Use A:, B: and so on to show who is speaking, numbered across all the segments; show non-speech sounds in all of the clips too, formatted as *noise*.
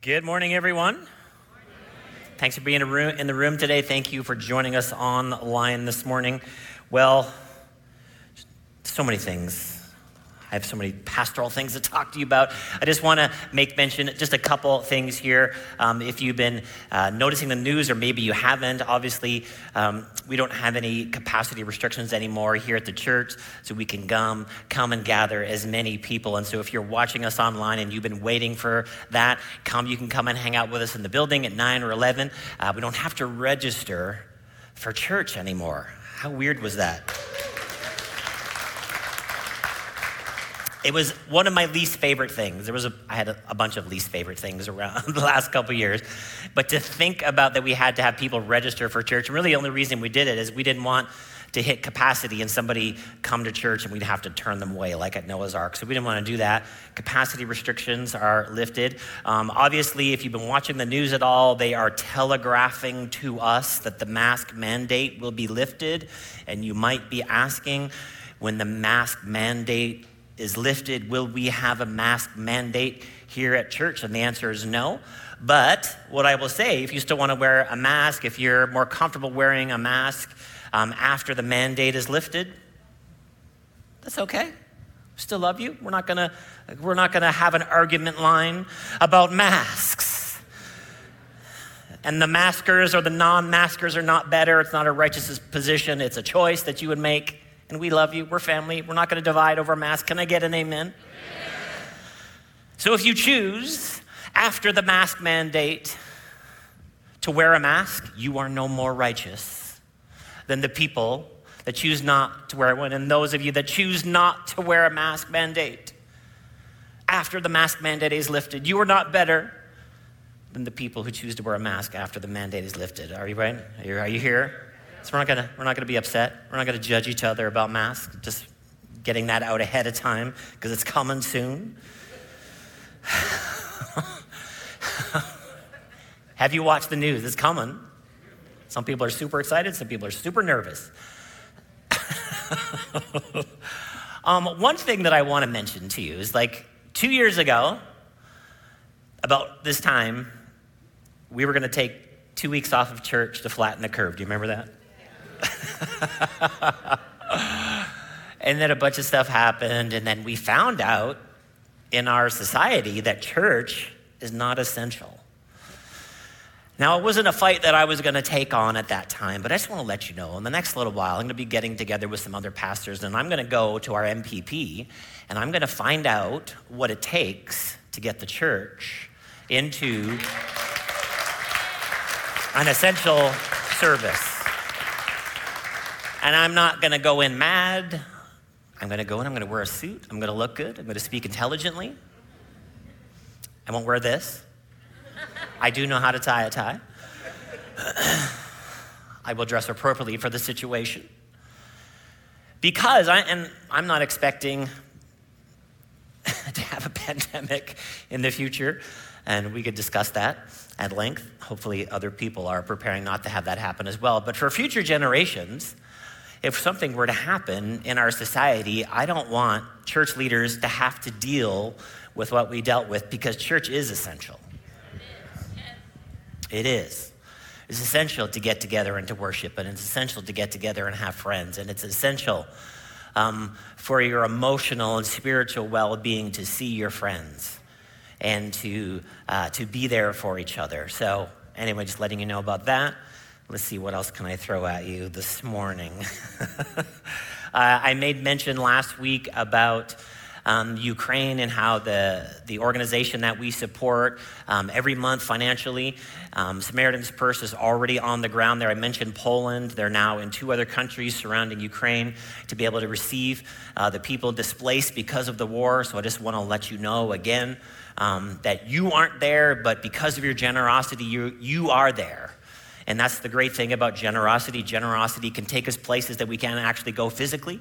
A: Good morning, everyone. Thanks for being in the room today. Thank you for joining us online this morning. Well, so many things I have so many pastoral things to talk to you about. I just want to make mention just a couple things here. Um, if you've been uh, noticing the news, or maybe you haven't, obviously um, we don't have any capacity restrictions anymore here at the church, so we can come, come and gather as many people. And so if you're watching us online and you've been waiting for that, come. You can come and hang out with us in the building at nine or eleven. Uh, we don't have to register for church anymore. How weird was that? It was one of my least favorite things. There was a, I had a, a bunch of least favorite things around *laughs* the last couple years, but to think about that we had to have people register for church, and really the only reason we did it is we didn't want to hit capacity and somebody come to church and we'd have to turn them away like at Noah's Ark. So we didn't want to do that. Capacity restrictions are lifted. Um, obviously, if you've been watching the news at all, they are telegraphing to us that the mask mandate will be lifted. And you might be asking, when the mask mandate is lifted, will we have a mask mandate here at church? And the answer is no. But what I will say, if you still want to wear a mask, if you're more comfortable wearing a mask um, after the mandate is lifted, that's okay. Still love you. We're not gonna we're not gonna have an argument line about masks. And the maskers or the non-maskers are not better. It's not a righteous position. It's a choice that you would make and we love you. We're family. We're not going to divide over mask. Can I get an amen? amen? So if you choose after the mask mandate to wear a mask, you are no more righteous than the people that choose not to wear one. And those of you that choose not to wear a mask mandate after the mask mandate is lifted, you are not better than the people who choose to wear a mask after the mandate is lifted. Are you right? Are you, are you here? So we're not gonna, we're not gonna be upset. We're not gonna judge each other about masks. Just getting that out ahead of time because it's coming soon. *laughs* Have you watched the news? It's coming. Some people are super excited, some people are super nervous. *laughs* um, one thing that I want to mention to you is like two years ago, about this time, we were going to take two weeks off of church to flatten the curve. Do you remember that? And then a bunch of stuff happened, and then we found out in our society that church is not essential. Now, it wasn't a fight that I was going to take on at that time, but I just want to let you know in the next little while, I'm going to be getting together with some other pastors, and I'm going to go to our MPP, and I'm going to find out what it takes to get the church into an essential service. And I'm not going to go in mad. I'm going to go in, I'm going to wear a suit, I'm going to look good, I'm going to speak intelligently. I won't wear this. I do know how to tie a tie. *clears throat* I will dress appropriately for the situation. Because I, and I'm not expecting *laughs* to have a pandemic in the future, and we could discuss that at length. Hopefully, other people are preparing not to have that happen as well. But for future generations, if something were to happen in our society, I don't want church leaders to have to deal with what we dealt with because church is essential. It is. It's essential to get together and to worship, and it's essential to get together and have friends, and it's essential um, for your emotional and spiritual well being to see your friends and to, uh, to be there for each other. So, anyway, just letting you know about that. Let's see, what else can I throw at you this morning? *laughs* uh, I made mention last week about um, Ukraine and how the, the organization that we support um, every month financially, um, Samaritan's Purse is already on the ground there. I mentioned Poland. They're now in two other countries surrounding Ukraine to be able to receive uh, the people displaced because of the war. So I just want to let you know again um, that you aren't there, but because of your generosity, you, you are there. And that's the great thing about generosity. Generosity can take us places that we can't actually go physically.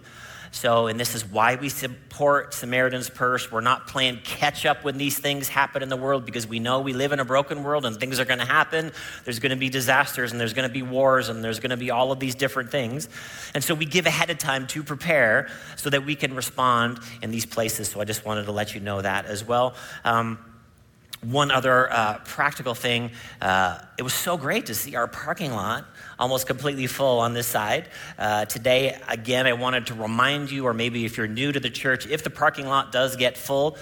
A: So, and this is why we support Samaritan's Purse. We're not playing catch up when these things happen in the world because we know we live in a broken world and things are going to happen. There's going to be disasters and there's going to be wars and there's going to be all of these different things. And so we give ahead of time to prepare so that we can respond in these places. So I just wanted to let you know that as well. Um, one other uh, practical thing uh, it was so great to see our parking lot almost completely full on this side. Uh, today, again, I wanted to remind you, or maybe if you're new to the church, if the parking lot does get full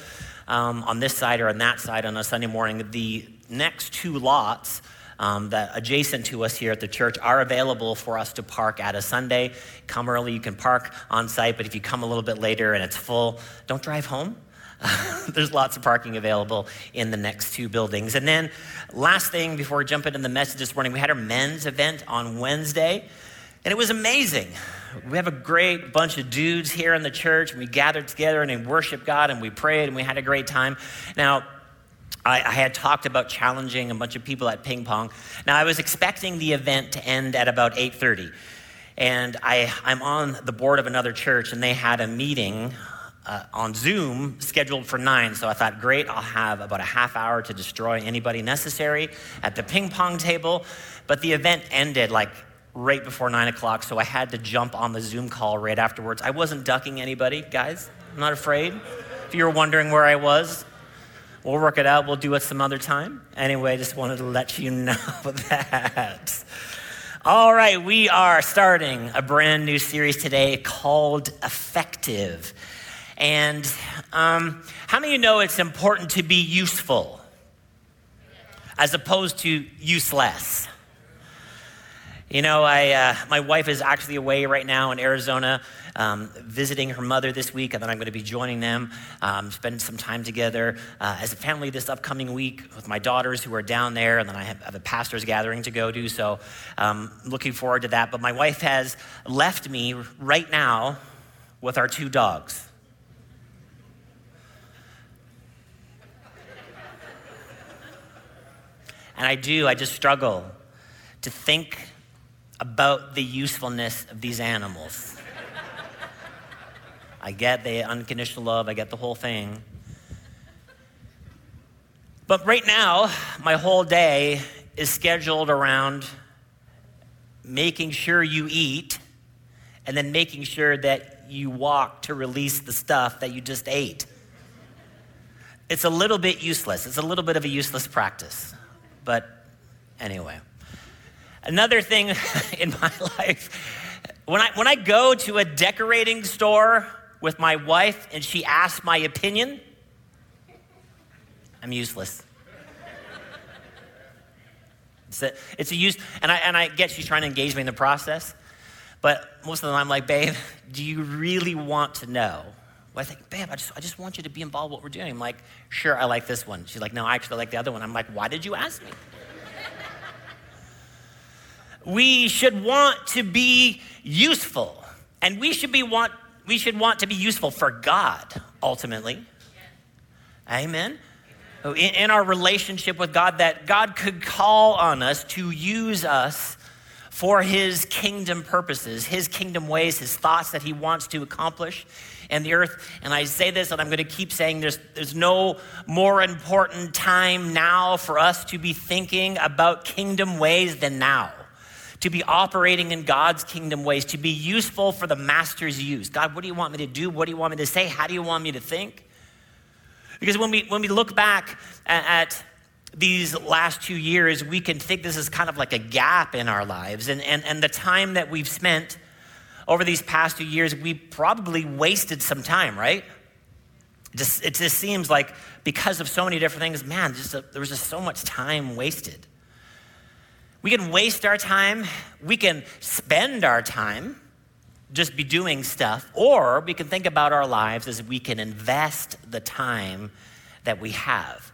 A: um, on this side or on that side on a Sunday morning, the next two lots. Um, that adjacent to us here at the church are available for us to park at a Sunday. Come early, you can park on site, but if you come a little bit later and it's full, don't drive home. *laughs* There's lots of parking available in the next two buildings. And then, last thing before we jump into the message this morning, we had our men's event on Wednesday, and it was amazing. We have a great bunch of dudes here in the church, and we gathered together and we worshiped God and we prayed and we had a great time. Now, I, I, had talked about challenging a bunch of people at ping pong. Now I was expecting the event to end at about 8:30, and I, I'm on the board of another church, and they had a meeting uh, on Zoom scheduled for nine. So I thought, great, I'll have about a half hour to destroy anybody necessary at the ping pong table. But the event ended like right before nine o'clock, so I had to jump on the Zoom call right afterwards. I wasn't ducking anybody, guys. I'm not afraid. If you were wondering where I was, we'll work it out. We'll do it some other time. Anyway, just wanted to let you *laughs* know that. All right, we are starting a brand new series today called Effective. And um, how many of you know it's important to be useful as opposed to useless? You know, I, uh, my wife is actually away right now in Arizona, um, visiting her mother this week, and then I'm going to be joining them, um, spending some time together uh, as a family this upcoming week with my daughters who are down there, and then I have, have a pastor's gathering to go to. So, um, looking forward to that. But my wife has left me right now with our two dogs. And I do, I just struggle to think about the usefulness of these animals. I get the unconditional love, I get the whole thing. But right now, my whole day is scheduled around making sure you eat and then making sure that you walk to release the stuff that you just ate. It's a little bit useless. It's a little bit of a useless practice. But anyway, another thing *laughs* in my life, when I, when I go to a decorating store with my wife and she asks my opinion, I'm useless. It's a, it's a use, and I, and I get she's trying to engage me in the process, but most of the time I'm like, babe, do you really want to know? I think, babe, I just, I just want you to be involved in what we're doing. I'm like, sure, I like this one. She's like, no, I actually like the other one. I'm like, why did you ask me? we should want to be useful, and we should be want we should want to be useful for God ultimately. Amen. In our relationship with God, that God could call on us to use us for His kingdom purposes, His kingdom ways, His thoughts that He wants to accomplish and the earth. And I say this, and I'm going to keep saying there's, there's no more important time now for us to be thinking about kingdom ways than now. To be operating in God's kingdom ways, to be useful for the master's use. God, what do you want me to do? What do you want me to say? How do you want me to think? Because when we, when we look back at, these last two years, we can think this is kind of like a gap in our lives. And, and, and the time that we've spent over these past two years, we probably wasted some time, right? It just seems like because of so many different things, man, just a, there was just so much time wasted. We can waste our time, we can spend our time, just be doing stuff, or we can think about our lives as we can invest the time that we have.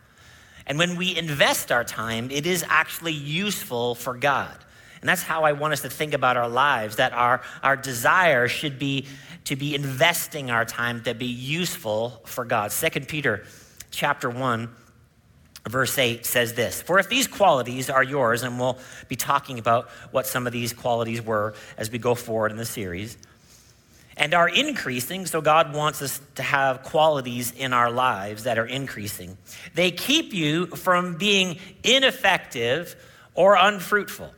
A: And when we invest our time, it is actually useful for God. And that's how I want us to think about our lives, that our, our desire should be to be investing our time to be useful for God. Second Peter chapter 1, verse 8 says this For if these qualities are yours, and we'll be talking about what some of these qualities were as we go forward in the series, and are increasing, so God wants us to have qualities in our lives that are increasing. They keep you from being ineffective or unfruitful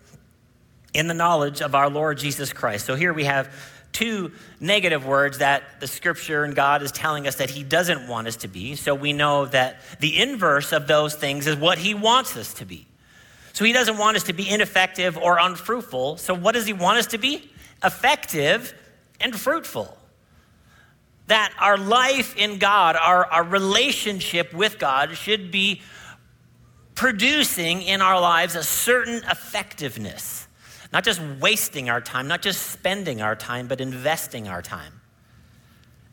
A: in the knowledge of our Lord Jesus Christ. So here we have two negative words that the scripture and God is telling us that He doesn't want us to be. So we know that the inverse of those things is what He wants us to be. So He doesn't want us to be ineffective or unfruitful. So what does He want us to be? Effective and fruitful. That our life in God, our, our relationship with God, should be producing in our lives a certain effectiveness. Not just wasting our time, not just spending our time, but investing our time.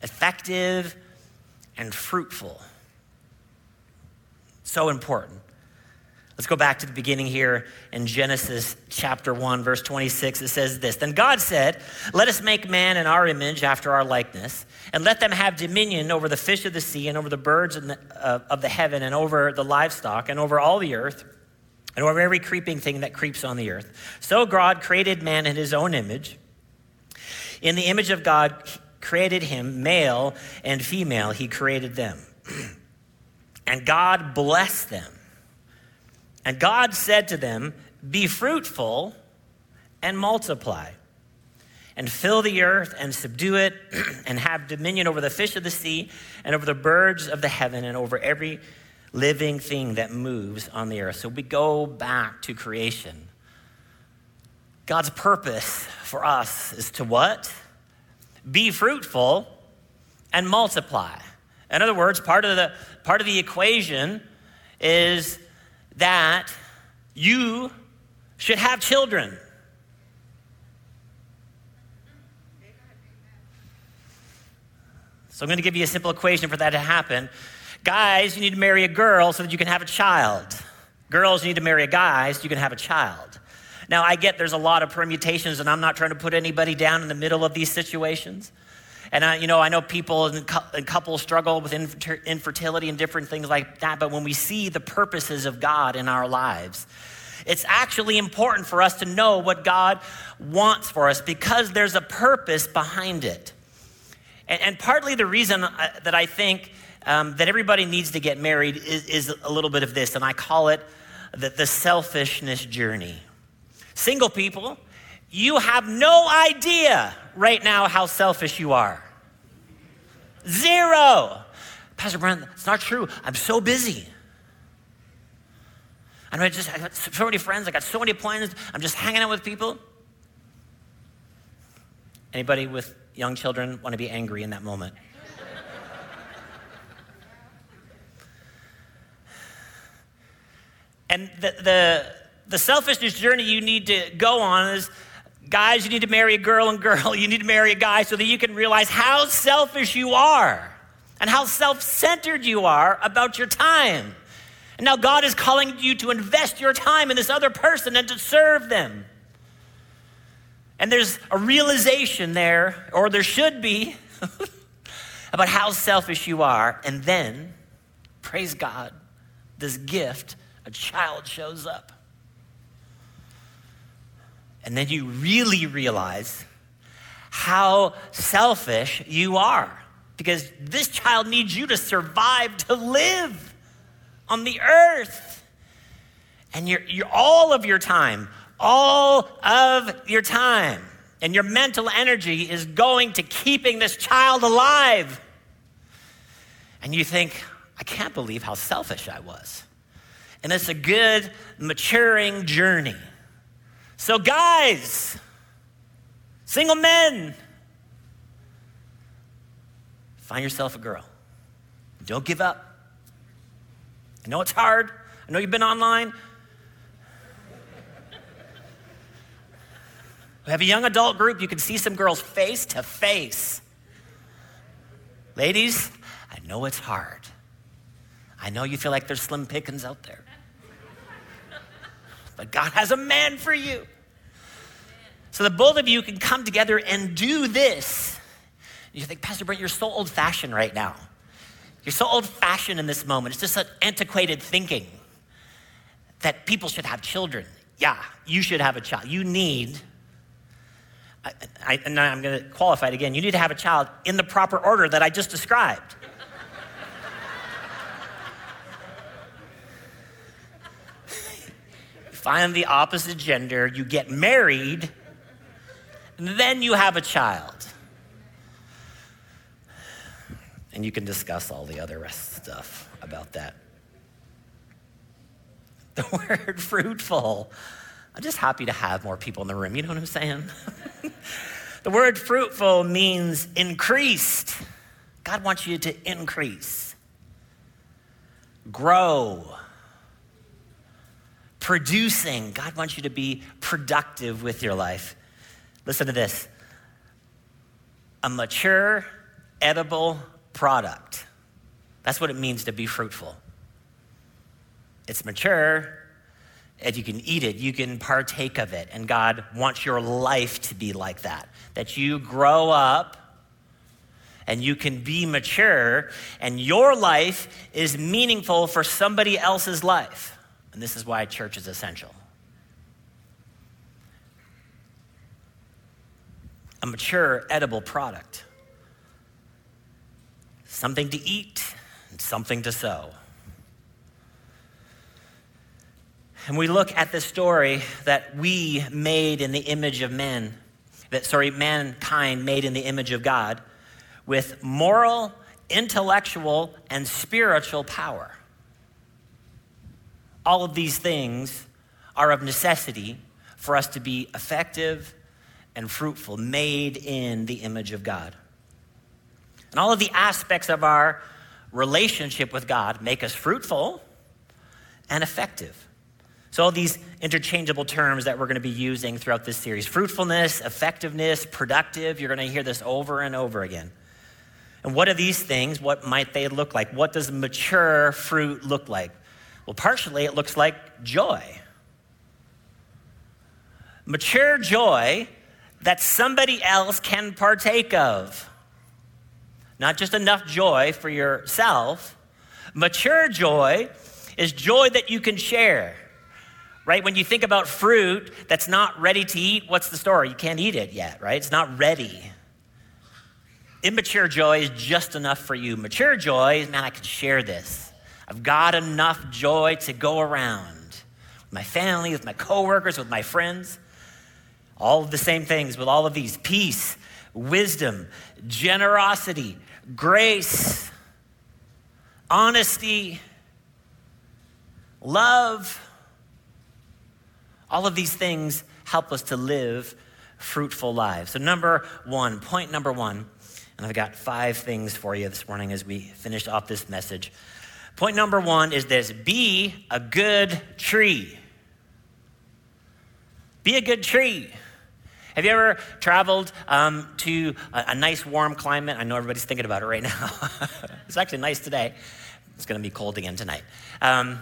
A: Effective and fruitful. So important. Let's go back to the beginning here in Genesis chapter 1, verse 26. It says this Then God said, Let us make man in our image after our likeness, and let them have dominion over the fish of the sea, and over the birds uh, of the heaven, and over the livestock, and over all the earth, and over every creeping thing that creeps on the earth. So God created man in his own image. In the image of God, created him, male and female, he created them. *clears throat* and God blessed them. And God said to them, Be fruitful and multiply, and fill the earth and subdue it, *clears throat* and have dominion over the fish of the sea, and over the birds of the heaven, and over every living thing that moves on the earth. So we go back to creation. God's purpose for us is to what? Be fruitful and multiply. In other words, part of the, part of the equation is that you should have children. So I'm going to give you a simple equation for that to happen. Guys, you need to marry a girl so that you can have a child. Girls, you need to marry a guy so you can have a child. Now, I get there's a lot of permutations, and I'm not trying to put anybody down in the middle of these situations. And I, you know, I know people and couples struggle with infertility and different things like that. But when we see the purposes of God in our lives, it's actually important for us to know what God wants for us because there's a purpose behind it. And, and partly the reason uh, that I think um, that everybody needs to get married is, is, a little bit of this, and I call it the, the selfishness journey. Single people, you have no idea right now how selfish you are. Zero. Pastor Brent, it's not true. I'm so busy. I know I just I got so many friends, I got so many plans, I'm just hanging out with people. Anybody with young children want to be angry in that moment? And the, the, the selfishness journey you need to go on is Guys, you need to marry a girl, and girl, *laughs* you need to marry a guy so that you can realize how selfish you are and how self centered you are about your time. And now God is calling you to invest your time in this other person and to serve them. And there's a realization there, or there should be, *laughs* about how selfish you are. And then, praise God, this gift, a child shows up. And then you really realize how selfish you are because this child needs you to survive, to live on the earth. And you're all of your time, all of your time, and your mental energy is going to keeping this child alive. And you think, I can't believe how selfish I was. And it's a good, maturing journey. So, guys, single men, find yourself a girl. Don't give up. I know it's hard. I know you've been online. We have a young adult group. You can see some girls face to face. Ladies, I know it's hard. I know you feel like there's slim pickings out there. But God has a man for you. So that both of you can come together and do this. You think, Pastor Brent, you're so old fashioned right now. You're so old fashioned in this moment. It's just an antiquated thinking that people should have children. Yeah, you should have a child. You need, I, I, and I'm going to qualify it again, you need to have a child in the proper order that I just described. find the opposite gender, you get married, then you have a child. And you can discuss all the other rest stuff about that. *laughs* The word fruitful. I'm just happy to have more people in the room. You know what I'm saying? *laughs* the word fruitful means increased. God wants you to increase, grow, producing. God wants you to be productive with your life. Listen to this a mature, edible product. That's what it means to be fruitful. It's mature, and you can eat it, you can partake of it, and God wants your life to be like that. That you grow up and you can be mature, and your life is meaningful for somebody else's life. And this is why church is essential. A mature, edible product. Something to eat and something to sow. And we look at the story that we made in the image of men, that, sorry, mankind made in the image of God, with moral, intellectual, and spiritual power. All of these things are of necessity for us to be effective and fruitful, made in the image of God. And all of the aspects of our relationship with God make us fruitful and effective. So, all these interchangeable terms that we're going to be using throughout this series fruitfulness, effectiveness, productive, you're going to hear this over and over again. And what are these things? What might they look like? What does mature fruit look like? Well, partially it looks like joy. Mature joy that somebody else can partake of. Not just enough joy for yourself. Mature joy is joy that you can share right? When you think about fruit that's not ready to eat, what's the story? You can't eat it yet, right? It's not ready. Immature joy is just enough for you. Mature joy is, man, I can share this. I've got enough joy to go around with my family, with my coworkers, with my friends. All of the same things with all of these peace, wisdom, generosity, grace, honesty, love all of these things help us to live fruitful lives. So, number one, point number one, and I've got five things for you this morning as we finish off this message. Point number one is this be a good tree. Be a good tree. Have you ever traveled um, to a, a, nice warm climate? I know everybody's thinking about it right *laughs* now. it's actually nice today. It's going to be cold again tonight. Um,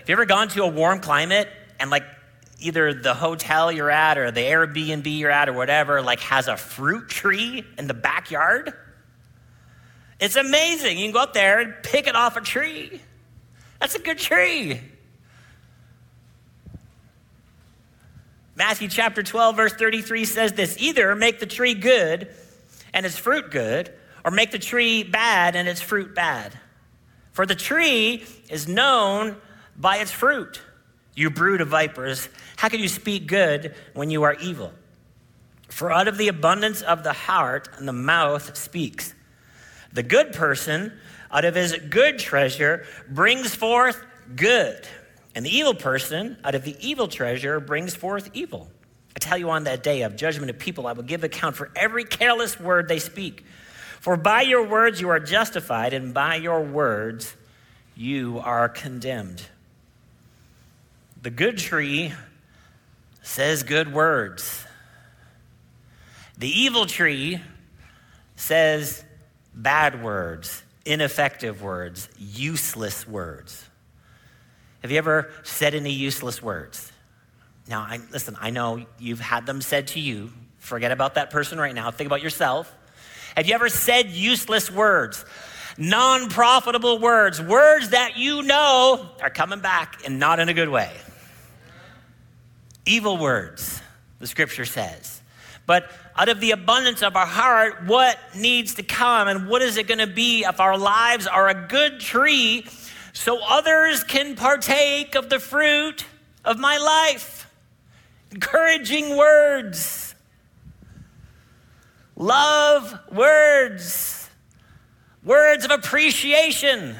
A: have you ever gone to a warm climate and like either the hotel you're at or the Airbnb you're at or whatever, like has a fruit tree in the backyard. It's amazing. You can go up there and pick it off a tree. That's a good tree. Matthew chapter 12, verse 33 says this either make the tree good and its fruit good, or make the tree bad and its fruit bad. For the tree is known by its fruit. You brood of vipers, how can you speak good when you are evil? For out of the abundance of the heart, the mouth speaks. The good person, out of his good treasure, brings forth good. And the evil person, out of the evil treasure, brings forth evil. I tell you on that day of judgment of people, I will give account for every careless word they speak. For by your words you are justified, and by your words you are condemned. The good tree says good words. The evil tree says bad words, ineffective words, useless words. Have you ever said any useless words? Now, I, listen, I know you've had them said to you. Forget about that person right now. Think about yourself. Have you ever said useless words? Non profitable words, words that you know are coming back and not in a good way evil words, the scripture says. But out of the abundance of our heart, what needs to come and what is it going to be if our lives are a good tree so others can partake of the fruit of my life? Encouraging words, love words, Words of appreciation.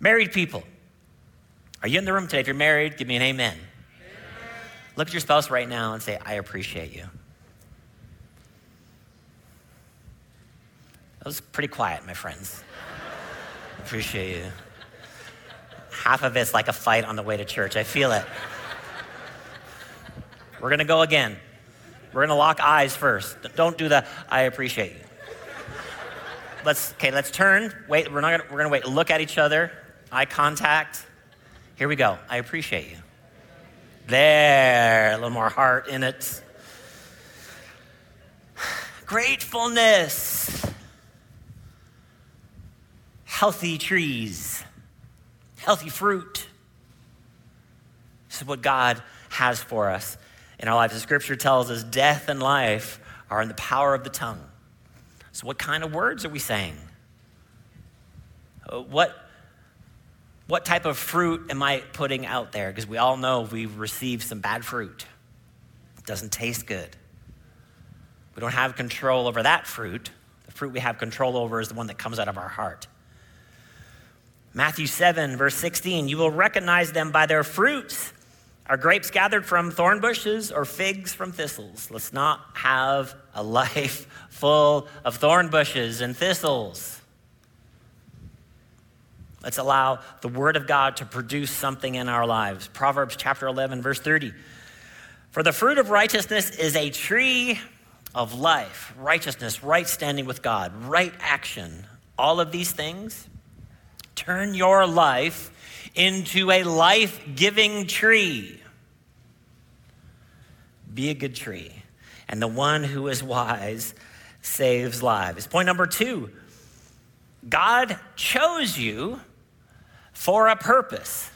A: Married people, are you in the room today? If you're married, give me an amen. Look at your spouse right now and say, I appreciate you. That was pretty quiet, my friends. *laughs* appreciate you. Half of it's like a fight on the way to church. I feel it. We're going to go again. We're going to lock eyes first. Don't do the I appreciate you. Let's okay, let's turn. Wait, we're not going to we're going to wait. Look at each other. Eye contact. Here we go. I appreciate you. There, a little more heart in it. Gratefulness. Healthy trees. Healthy fruit. This is what God has for us in our lives. The scripture tells us death and life are in the power of the tongue. So, what kind of words are we saying? Uh, what, what type of fruit am I putting out there? Because we all know we've received some bad fruit. It doesn't taste good. We don't have control over that fruit. The fruit we have control over is the one that comes out of our heart. Matthew 7, verse 16, you will recognize them by their fruits. Are grapes gathered from thorn bushes or figs from thistles? Let's not have a *laughs* life full of thorn bushes and thistles. Let's allow the Word of God to produce something in our lives. Proverbs chapter 11, verse 30. For the fruit of righteousness is a tree of life, righteousness, right standing with God, right action. All of these things turn your life into a life giving tree. Be a good tree. And the one who is wise saves lives. Point number two God chose you for a purpose.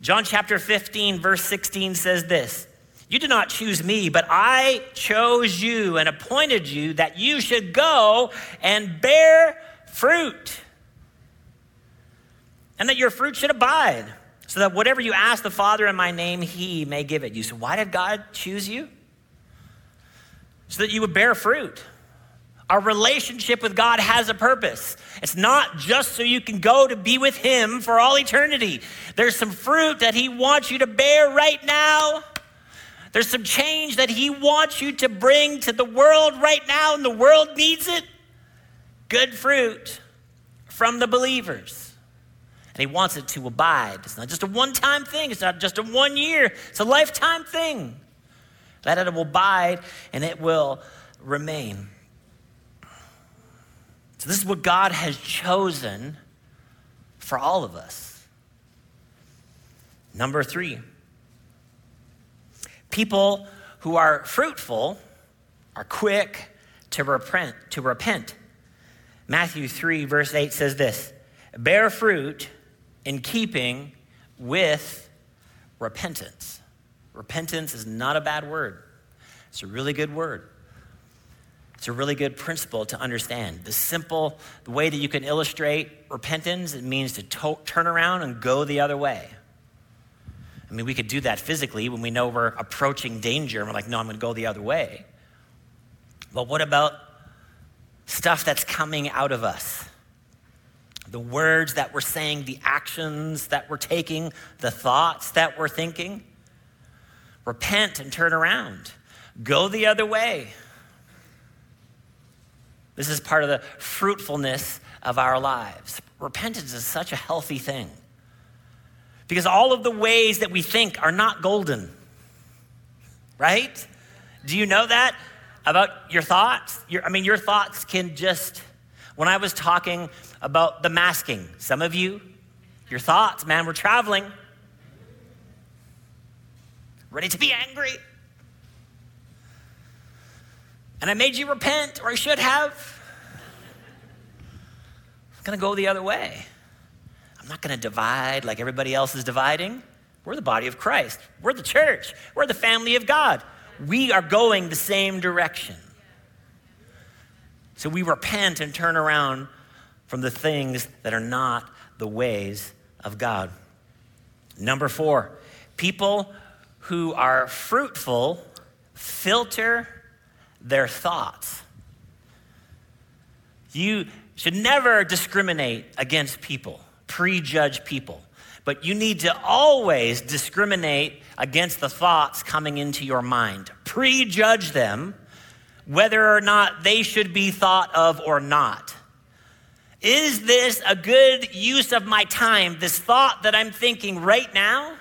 A: John chapter 15, verse 16 says this You did not choose me, but I chose you and appointed you that you should go and bear fruit and that your fruit should abide, so that whatever you ask the Father in my name, he may give it you. So, why did God choose you? So that you would bear fruit. Our relationship with God has a purpose. It's not just so you can go to be with Him for all eternity. There's some fruit that He wants you to bear right now. There's some change that He wants you to bring to the world right now, and the world needs it. Good fruit from the believers and he wants it to abide. It's not just a one time thing, it's not just a one year, it's a lifetime thing. That it will abide and it will remain. So, this is what God has chosen for all of us. Number three, people who are fruitful are quick to repent. To repent. Matthew 3, verse 8 says this Bear fruit in keeping with repentance. Repentance is not a bad word, it's a really good word. It's a really good principle to understand. The simple the way that you can illustrate repentance, it means to, to turn around and go the other way. I mean, we could do that physically when we know we're approaching danger and we're like, no, I'm going to go the other way. But what about stuff that's coming out of us? the words that we're saying, the actions that we're taking, the thoughts that we're thinking. Repent and turn around. Go the other way. This is part of the fruitfulness of our lives. Repentance is such a healthy thing because all of the ways that we think are not golden, right? Do you know that about your thoughts? Your, I mean, your thoughts can just, when I was talking about the masking. Some of you, your thoughts, man, we're traveling. Ready to be angry. And I made you repent, or I should have. I'm going to go the other way. I'm not going to divide like everybody else is dividing. We're the body of Christ, we're the church, we're the family of God. We are going the same direction. So we repent and turn around from the things that are not the ways of God. Number four, people who are fruitful filter their thoughts. You, should never discriminate against people, prejudge people. But you need to always discriminate against the thoughts coming into your mind. Prejudge them, whether or not they should be thought of or not. Is this a good use of my time? This thought that I'm thinking right now?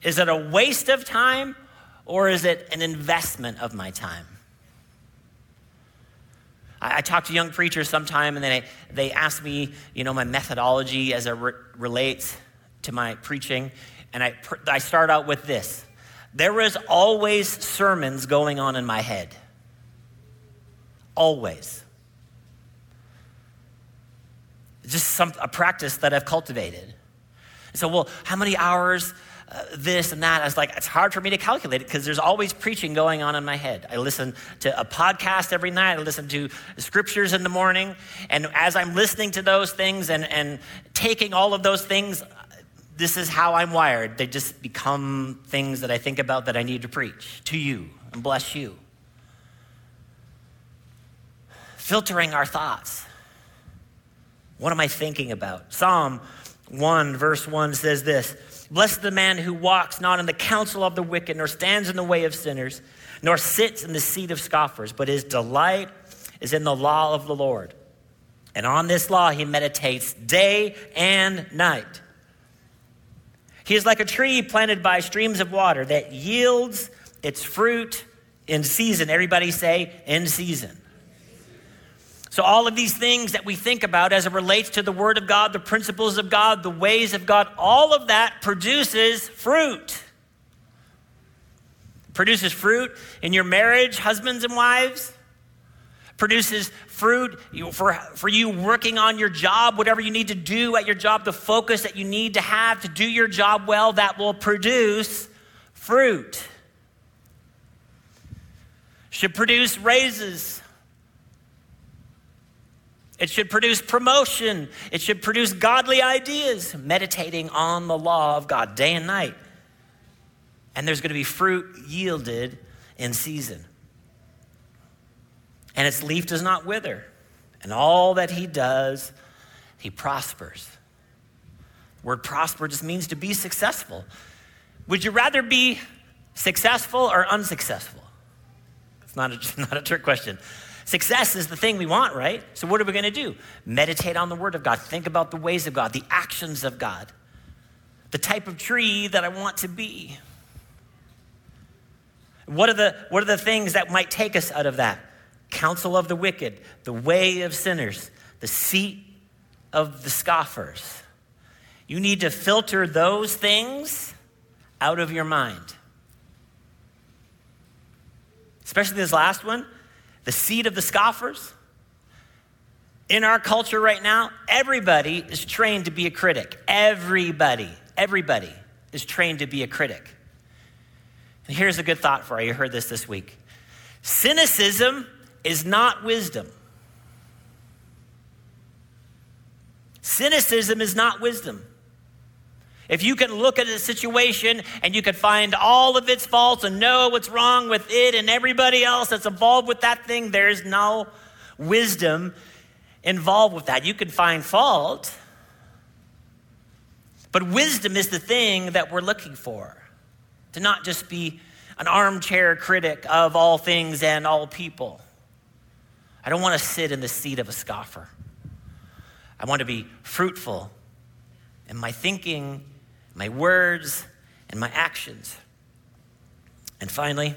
A: Is it a waste of time or is it an investment of my time? I, I talk to young preachers sometime and they, they ask me, you know, my methodology as it re- relates to my preaching. And I, I start out with this there was always sermons going on in my head. Always. Just some, a practice that I've cultivated. So, well, how many hours this and that. I was like, it's hard for me to calculate it because there's always preaching going on in my head. I listen to a podcast every night. I listen to scriptures in the morning. And as I'm listening to those things and, and taking all of those things, this is how I'm wired. They just become things that I think about that I need to preach to you and bless you. Filtering our thoughts. What am I thinking about? Psalm 1, verse 1 says this Blessed the man who walks not in the counsel of the wicked, nor stands in the way of sinners, nor sits in the seat of scoffers, but his delight is in the law of the Lord. And on this law he meditates day and night. He is like a tree planted by streams of water that yields its fruit in season. Everybody say, in season. So, all of these things that we think about as it relates to the Word of God, the principles of God, the ways of God, all of that produces fruit. Produces fruit in your marriage, husbands and wives. Produces fruit for, for you working on your job, whatever you need to do at your job, the focus that you need to have to do your job well, that will produce fruit. Should produce raises it should produce promotion. It should produce godly ideas, meditating on the law of God day and night. And there's going to be fruit yielded in season. And its leaf does not wither. And all that he does, he prospers. The word prosper just means to be successful. Would you rather be successful or unsuccessful? It's not a, *laughs* not a trick question. Success is the thing we want, right? So, what are we going to do? Meditate on the Word of God, think about the ways of God, the actions of God, the type of tree that I want to be. What are the, what are the things that might take us out of that? Counsel of the wicked, the way of sinners, the seat of the scoffers. You need to filter those things out of your mind. Especially this last one the seed of the scoffers. In our culture right now, everybody is trained to be a critic. Everybody, everybody is trained to be a critic. And here's a good thought for you. You heard this this week. Cynicism is not wisdom. Cynicism is not wisdom. If you can look at a situation and you can find all of its faults and know what's wrong with it and everybody else that's involved with that thing, there's no wisdom involved with that. You can find fault, but wisdom is the thing that we're looking for. To not just be an armchair critic of all things and all people. I don't want to sit in the seat of a scoffer. I want to be fruitful in my thinking my words, and my actions. And finally,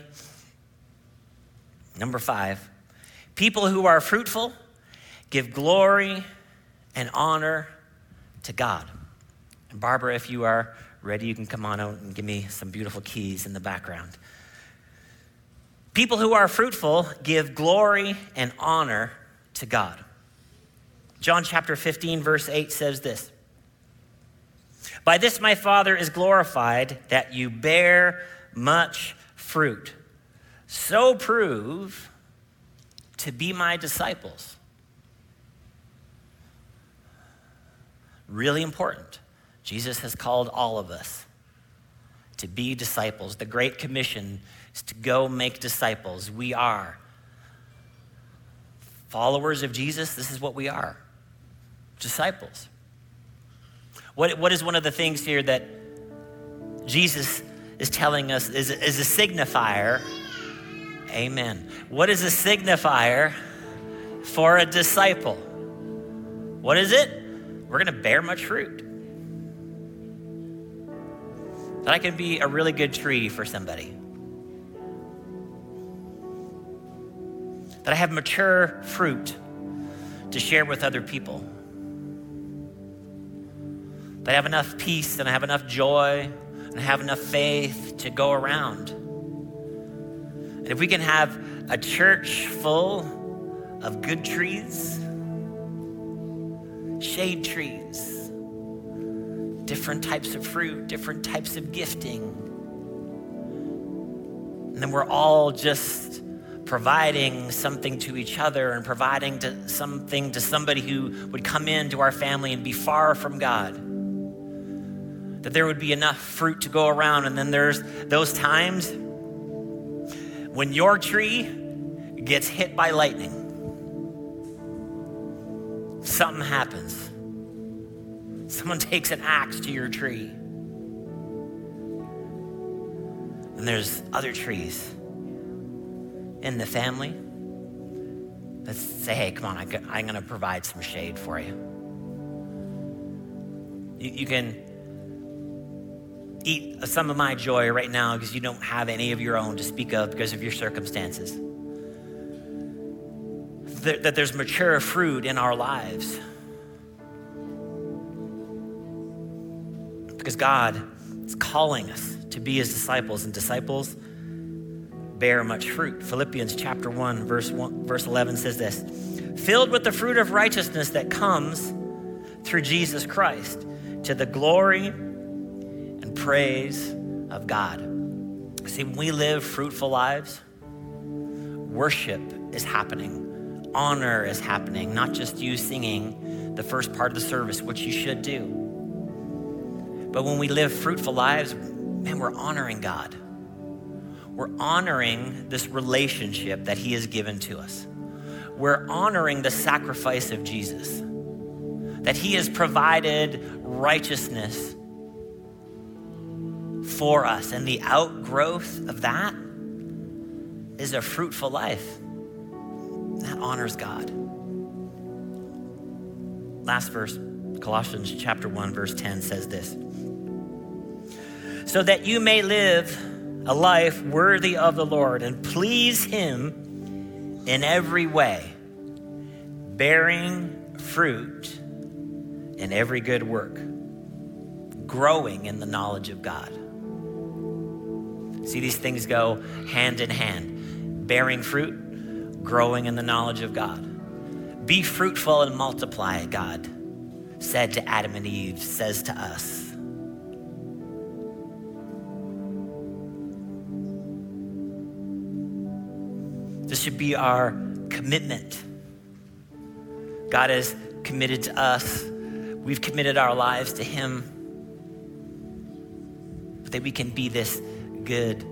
A: number five, people who are fruitful give glory and honor to God. And Barbara, if you are ready, you can come on out and give me some beautiful keys in the background. People who are fruitful give glory and honor to God. John chapter 15, verse 8 says this by this my Father is glorified, that you bear much fruit. So prove to be my disciples. Really important. Jesus has called all of us to be disciples. The Great Commission is to go make disciples. We are followers of Jesus, this is what we are disciples. What, what is one of the things here that Jesus is telling us is, is a signifier? Amen. What is a signifier for a disciple? What is it? We're going to bear much fruit. That I can be a really good tree for somebody. That I have mature fruit to share with other people. I have enough peace and I have enough joy and I have enough faith to go around. And if we can have a church full of good trees, shade trees, different types of fruit, different types of gifting, and then we're all just providing something to each other and providing to something to somebody who would come into our family and be far from God. That there would be enough fruit to go around. And then there's those times when your tree gets hit by lightning. Something happens. Someone *laughs* takes an axe to your tree. And there's other trees in the family let's say, hey, come on, I'm going to provide some shade for you. you. You can eat some of my joy right now because you don't have any of your own to speak of because of your circumstances. That there's mature fruit in our lives. Because God is calling us to be his disciples, and disciples bear much fruit. Philippians chapter 1 verse 1 verse 11 says this, filled with the fruit of righteousness that comes through Jesus Christ to the glory praise of God. See, when we live fruitful lives, worship is happening. Honor is happening, not just you singing the first part of the service, which you should do. But when we live fruitful lives, man, we're honoring God we're honoring this relationship that He has given to us. We're honoring the sacrifice of Jesus, that He has provided righteousness for us. And the outgrowth of that is a fruitful life that honors God. Last verse, Colossians chapter 1, verse 10 says this So that you may live a life worthy of the Lord and please Him in every way, bearing fruit in every good work, growing in the knowledge of God. See, these things go hand in hand bearing fruit, growing in the knowledge of God. Be fruitful and multiply, God said to Adam and Eve, says to us. This should be our commitment. God has committed to us. We've committed our lives to Him. That we can be this good,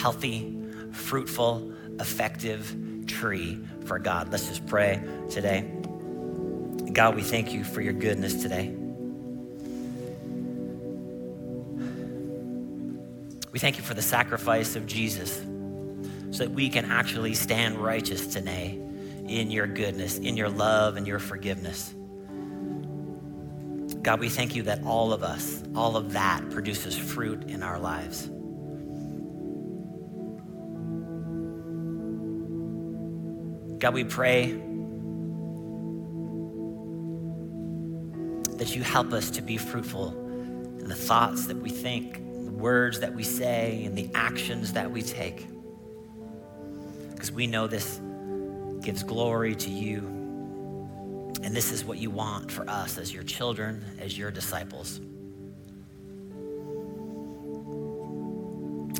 A: healthy, fruitful, effective tree for God. Let's just pray today. God, we thank you for your goodness today. We thank you for the sacrifice of Jesus so that we can actually stand righteous today in your goodness, in your love, and your forgiveness. God, we thank you that all of us, all of that produces fruit in our lives. God, we pray that you help us to be fruitful in the thoughts that we think, the words that we say, and the actions that we take because we know this gives glory to you. And this is what you want for us as your children, as your disciples.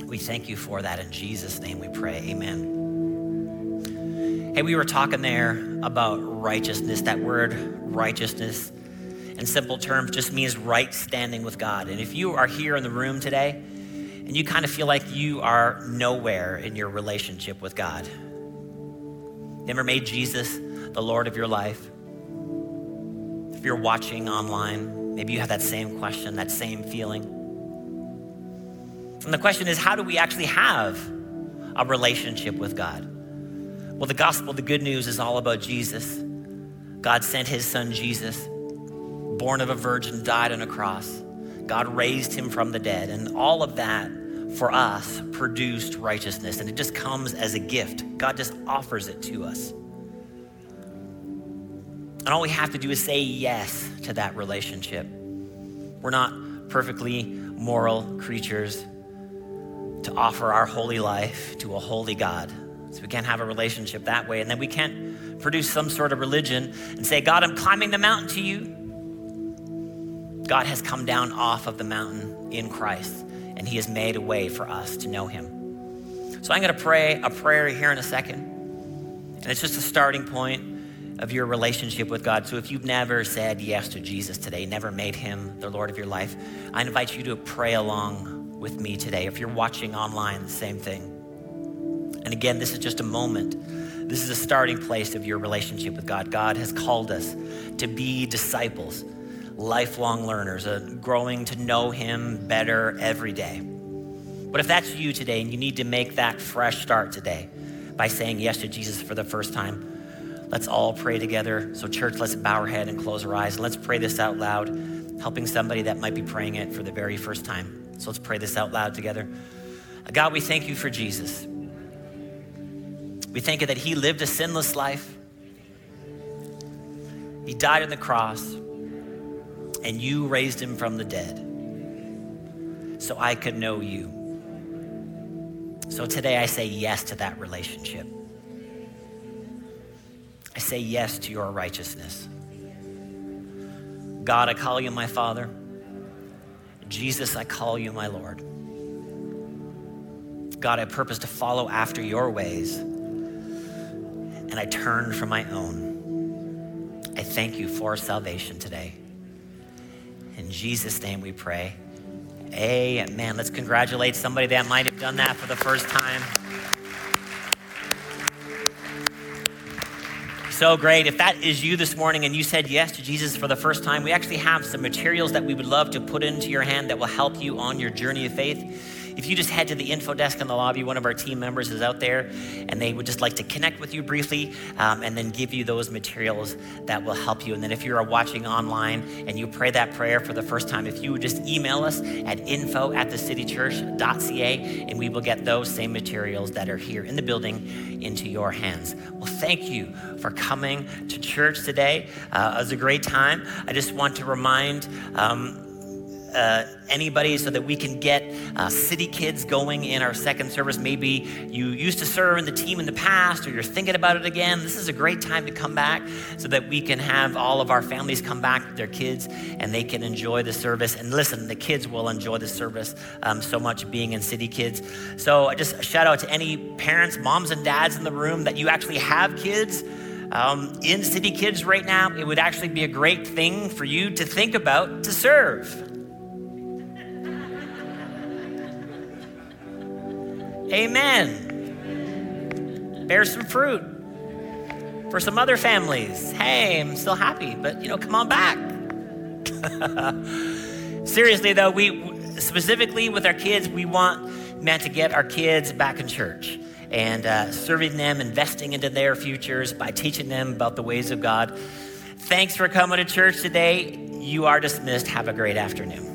A: We thank you for that. In Jesus' name we pray. Amen. Hey, we were talking there about righteousness. That word righteousness, in simple terms, just means right standing with God. And if you are here in the room today, and you kind of feel like you are nowhere in your relationship with God. Never made Jesus the Lord of your life. If you're watching online, maybe you have that same question, that same feeling. And the question is how do we actually have a relationship with God? Well, the gospel, the good news is all about Jesus. God sent his son Jesus, born of a virgin, died on a cross. God raised him from the dead. And all of that for us produced righteousness. And it just comes as a gift. God just offers it to us. And all we have to do is say yes to that relationship. We're not perfectly moral creatures to offer our holy life to a holy God. So we can't have a relationship that way. And then we can't produce some sort of religion and say, God, I'm climbing the mountain to you. God has come down off of the mountain in Christ, and He has made a way for us to know Him. So I'm going to pray a prayer here in a second. And it's just a starting point of your relationship with God. So if you've never said yes to Jesus today, never made Him the Lord of your life, I invite you to pray along with me today. If you're watching online, the same thing. And again, this is just a moment. This is a starting place of your relationship with God. God has called us to be disciples lifelong learners, uh, growing to know Him better every day. But if that's you today and you need to make that fresh start today by saying yes to Jesus for the first time, let's all pray together. So, church, let's bow our head and close our eyes. Let's pray this out loud, helping somebody that might be praying it for the very first time. So, let's pray this out loud together. God, we thank you for Jesus. We thank you that He lived a sinless life. He died on the cross and you raised him from the dead so I could know you. So today I say yes to that relationship. I say yes to your righteousness. God, I call you my Father. Jesus, I call you my Lord. God, I purpose to follow after your ways, and I turn from my own. I thank you for salvation today. In Jesus' name we pray. Amen. Let's congratulate somebody that might have done that for the first time. So great. If that is you this morning and you said yes to Jesus for the first time, we actually have some materials that we would love to put into your hand that will help you on your journey of faith if you just head to the info desk in the lobby, one of our team members is out there and they would just like to connect with you briefly um, and then give you those materials that will help you. And then if you're watching online and you pray that prayer for the first time, if you would just email us at info at thecitychurch.ca and we will get those same materials that are here in the building into your hands. Well, thank you for coming to church today. Uh, it was a great time. I just want to remind um, uh, anybody so that we can get uh, city kids going in our second service. Maybe you used to serve in the team in the past or you're thinking about it again. This is a great time to come back so that we can have all of our families come back with their kids and they can enjoy the service. And listen, the kids will enjoy the service um, so much being in City Kids. So just shout out to any parents, moms, and dads in the room that you actually have kids. Um, in City Kids right now, it would actually be a great thing for you to think about to serve. Amen. Bear some fruit for some other families. Hey, I'm still happy, but you know, come on back. *laughs* Seriously, though, we specifically with our kids, we want man to get our kids back in church and uh, serving them, investing into their futures by teaching them about the ways of God. Thanks for coming to church today. You are dismissed. Have a great afternoon.